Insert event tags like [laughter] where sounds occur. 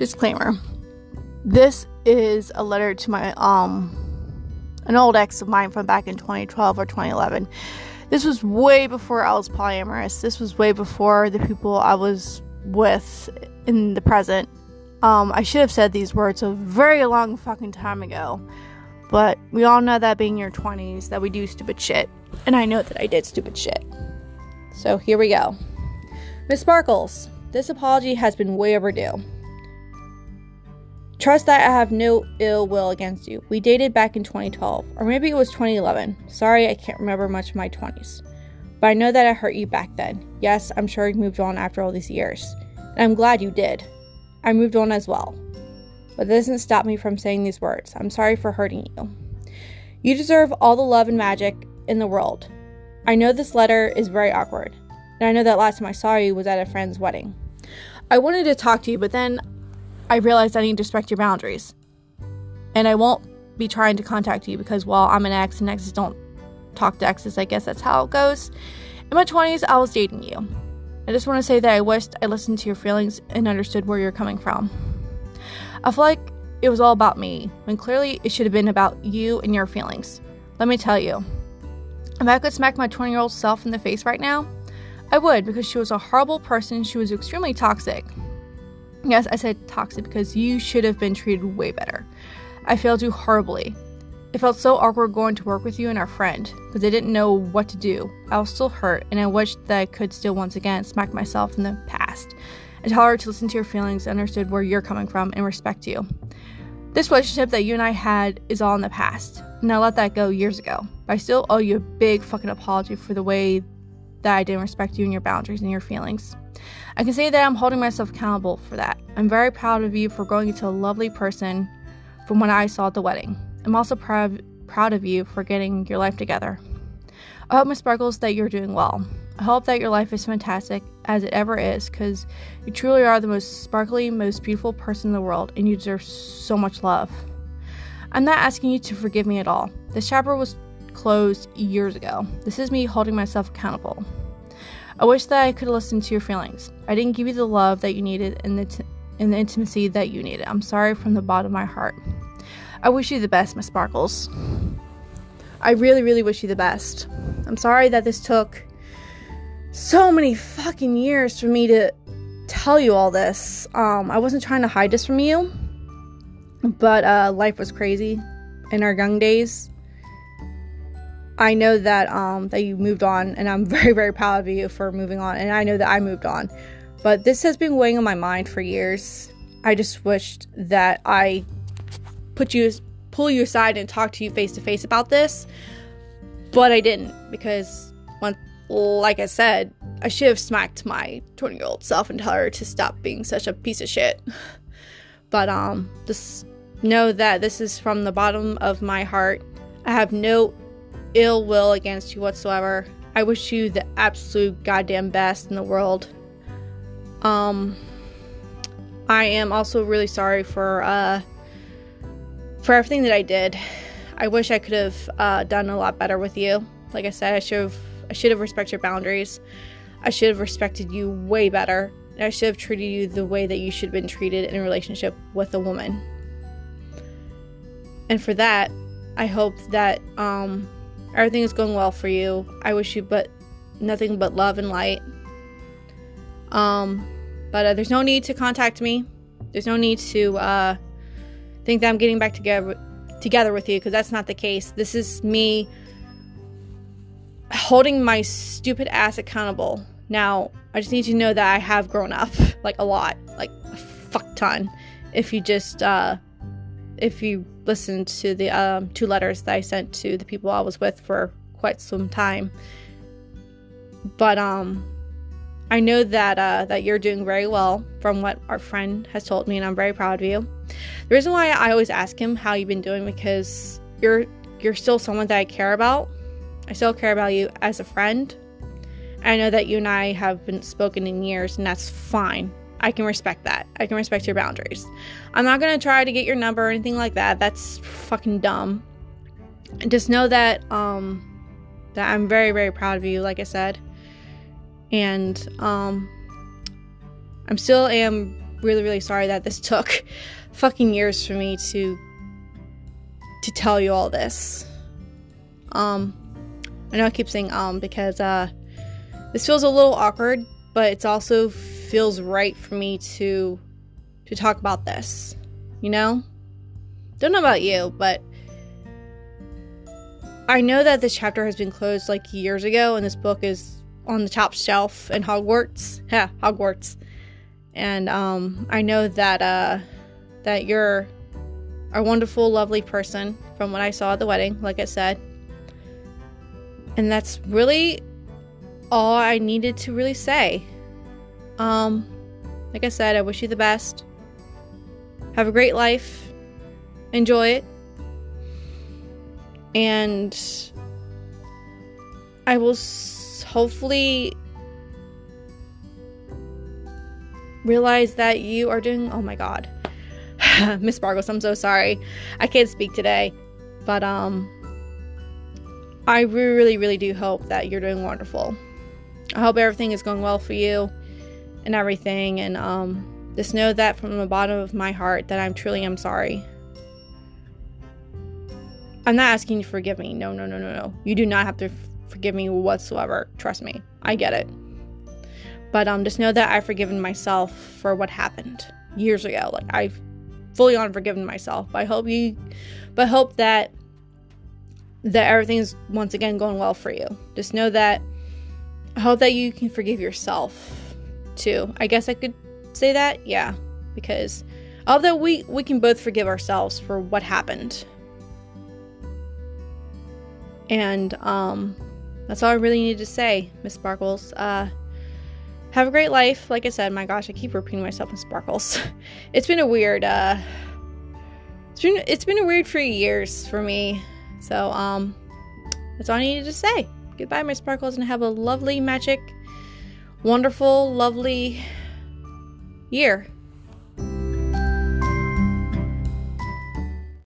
Disclaimer. This is a letter to my um an old ex of mine from back in 2012 or 2011. This was way before I was polyamorous. This was way before the people I was with in the present. Um, I should have said these words a very long fucking time ago. But we all know that being your 20s, that we do stupid shit. And I know that I did stupid shit. So here we go. Miss Sparkles, this apology has been way overdue. Trust that I have no ill will against you. We dated back in 2012, or maybe it was 2011. Sorry, I can't remember much of my 20s. But I know that I hurt you back then. Yes, I'm sure you moved on after all these years. And I'm glad you did. I moved on as well. But that doesn't stop me from saying these words. I'm sorry for hurting you. You deserve all the love and magic in the world. I know this letter is very awkward, and I know that last time I saw you was at a friend's wedding. I wanted to talk to you, but then I realized I need to respect your boundaries. And I won't be trying to contact you because, well, I'm an ex and exes don't talk to exes. I guess that's how it goes. In my 20s, I was dating you. I just want to say that I wished I listened to your feelings and understood where you're coming from. I feel like it was all about me, when clearly it should have been about you and your feelings. Let me tell you, if I could smack my 20 year old self in the face right now, I would because she was a horrible person. She was extremely toxic. Yes, I said toxic because you should have been treated way better. I failed you horribly. It felt so awkward going to work with you and our friend because I didn't know what to do. I was still hurt and I wished that I could still once again smack myself in the past and tell her to listen to your feelings, understood where you're coming from, and respect you. This relationship that you and I had is all in the past, and I let that go years ago. But I still owe you a big fucking apology for the way that I didn't respect you and your boundaries and your feelings. I can say that I'm holding myself accountable for that. I'm very proud of you for growing into a lovely person from when I saw at the wedding. I'm also proud proud of you for getting your life together. I hope, Miss Sparkles, that you're doing well. I hope that your life is fantastic as it ever is because you truly are the most sparkly, most beautiful person in the world and you deserve so much love. I'm not asking you to forgive me at all. This chapter was closed years ago. This is me holding myself accountable. I wish that I could listen to your feelings. I didn't give you the love that you needed and the, t- and the intimacy that you needed. I'm sorry from the bottom of my heart. I wish you the best, Miss Sparkles. I really, really wish you the best. I'm sorry that this took so many fucking years for me to tell you all this. Um, I wasn't trying to hide this from you, but uh, life was crazy in our young days. I know that um, that you moved on, and I'm [laughs] very very proud of you for moving on. And I know that I moved on, but this has been weighing on my mind for years. I just wished that I put you pull you aside and talk to you face to face about this, but I didn't because like I said, I should have smacked my 20 year old self and tell her to stop being such a piece of shit. [laughs] But, um, just know that this is from the bottom of my heart. I have no ill will against you whatsoever. I wish you the absolute goddamn best in the world. Um, I am also really sorry for, uh, for everything that I did. I wish I could have, uh, done a lot better with you. Like I said, I should have I should have respected your boundaries. I should have respected you way better. I should have treated you the way that you should have been treated in a relationship with a woman. And for that, I hope that um, everything is going well for you. I wish you but nothing but love and light. Um, but uh, there's no need to contact me. There's no need to uh, think that I'm getting back together together with you because that's not the case. This is me holding my stupid ass accountable. Now, I just need you to know that I have grown up, like a lot, like a fuck ton. If you just, uh, if you listen to the um, two letters that I sent to the people I was with for quite some time. But um, I know that uh, that you're doing very well from what our friend has told me, and I'm very proud of you. The reason why I always ask him how you've been doing because you're you're still someone that I care about I still care about you as a friend. I know that you and I haven't spoken in years, and that's fine. I can respect that. I can respect your boundaries. I'm not gonna try to get your number or anything like that. That's fucking dumb. Just know that um that I'm very very proud of you, like I said, and um I'm still am really, really sorry that this [laughs] took fucking years for me to to tell you all this. Um, I know I keep saying um because uh, this feels a little awkward, but it's also feels right for me to to talk about this. You know, don't know about you, but I know that this chapter has been closed like years ago, and this book is on the top shelf in Hogwarts. [laughs] Yeah, Hogwarts. And um, I know that uh, that you're a wonderful, lovely person from what I saw at the wedding, like I said. And that's really all I needed to really say. Um, like I said, I wish you the best. Have a great life. Enjoy it. And I will hopefully realize that you are doing. Oh my god. [sighs] Miss Sparkles, I'm so sorry. I can't speak today. But, um, I really, really do hope that you're doing wonderful. I hope everything is going well for you and everything. And, um, just know that from the bottom of my heart that I'm truly am sorry. I'm not asking you to forgive me. No, no, no, no, no. You do not have to forgive me whatsoever. Trust me. I get it. But um just know that I've forgiven myself for what happened years ago. Like I've fully on forgiven myself. But I hope you but hope that that everything's once again going well for you. Just know that I hope that you can forgive yourself too. I guess I could say that, yeah, because although we we can both forgive ourselves for what happened. And um that's all I really need to say, Miss Sparkles. Uh have a great life. Like I said, my gosh, I keep repeating myself with Sparkles. [laughs] it's been a weird uh it's been it's been a weird few years for me. So um that's all I needed to say. Goodbye, my sparkles, and have a lovely, magic, wonderful, lovely year.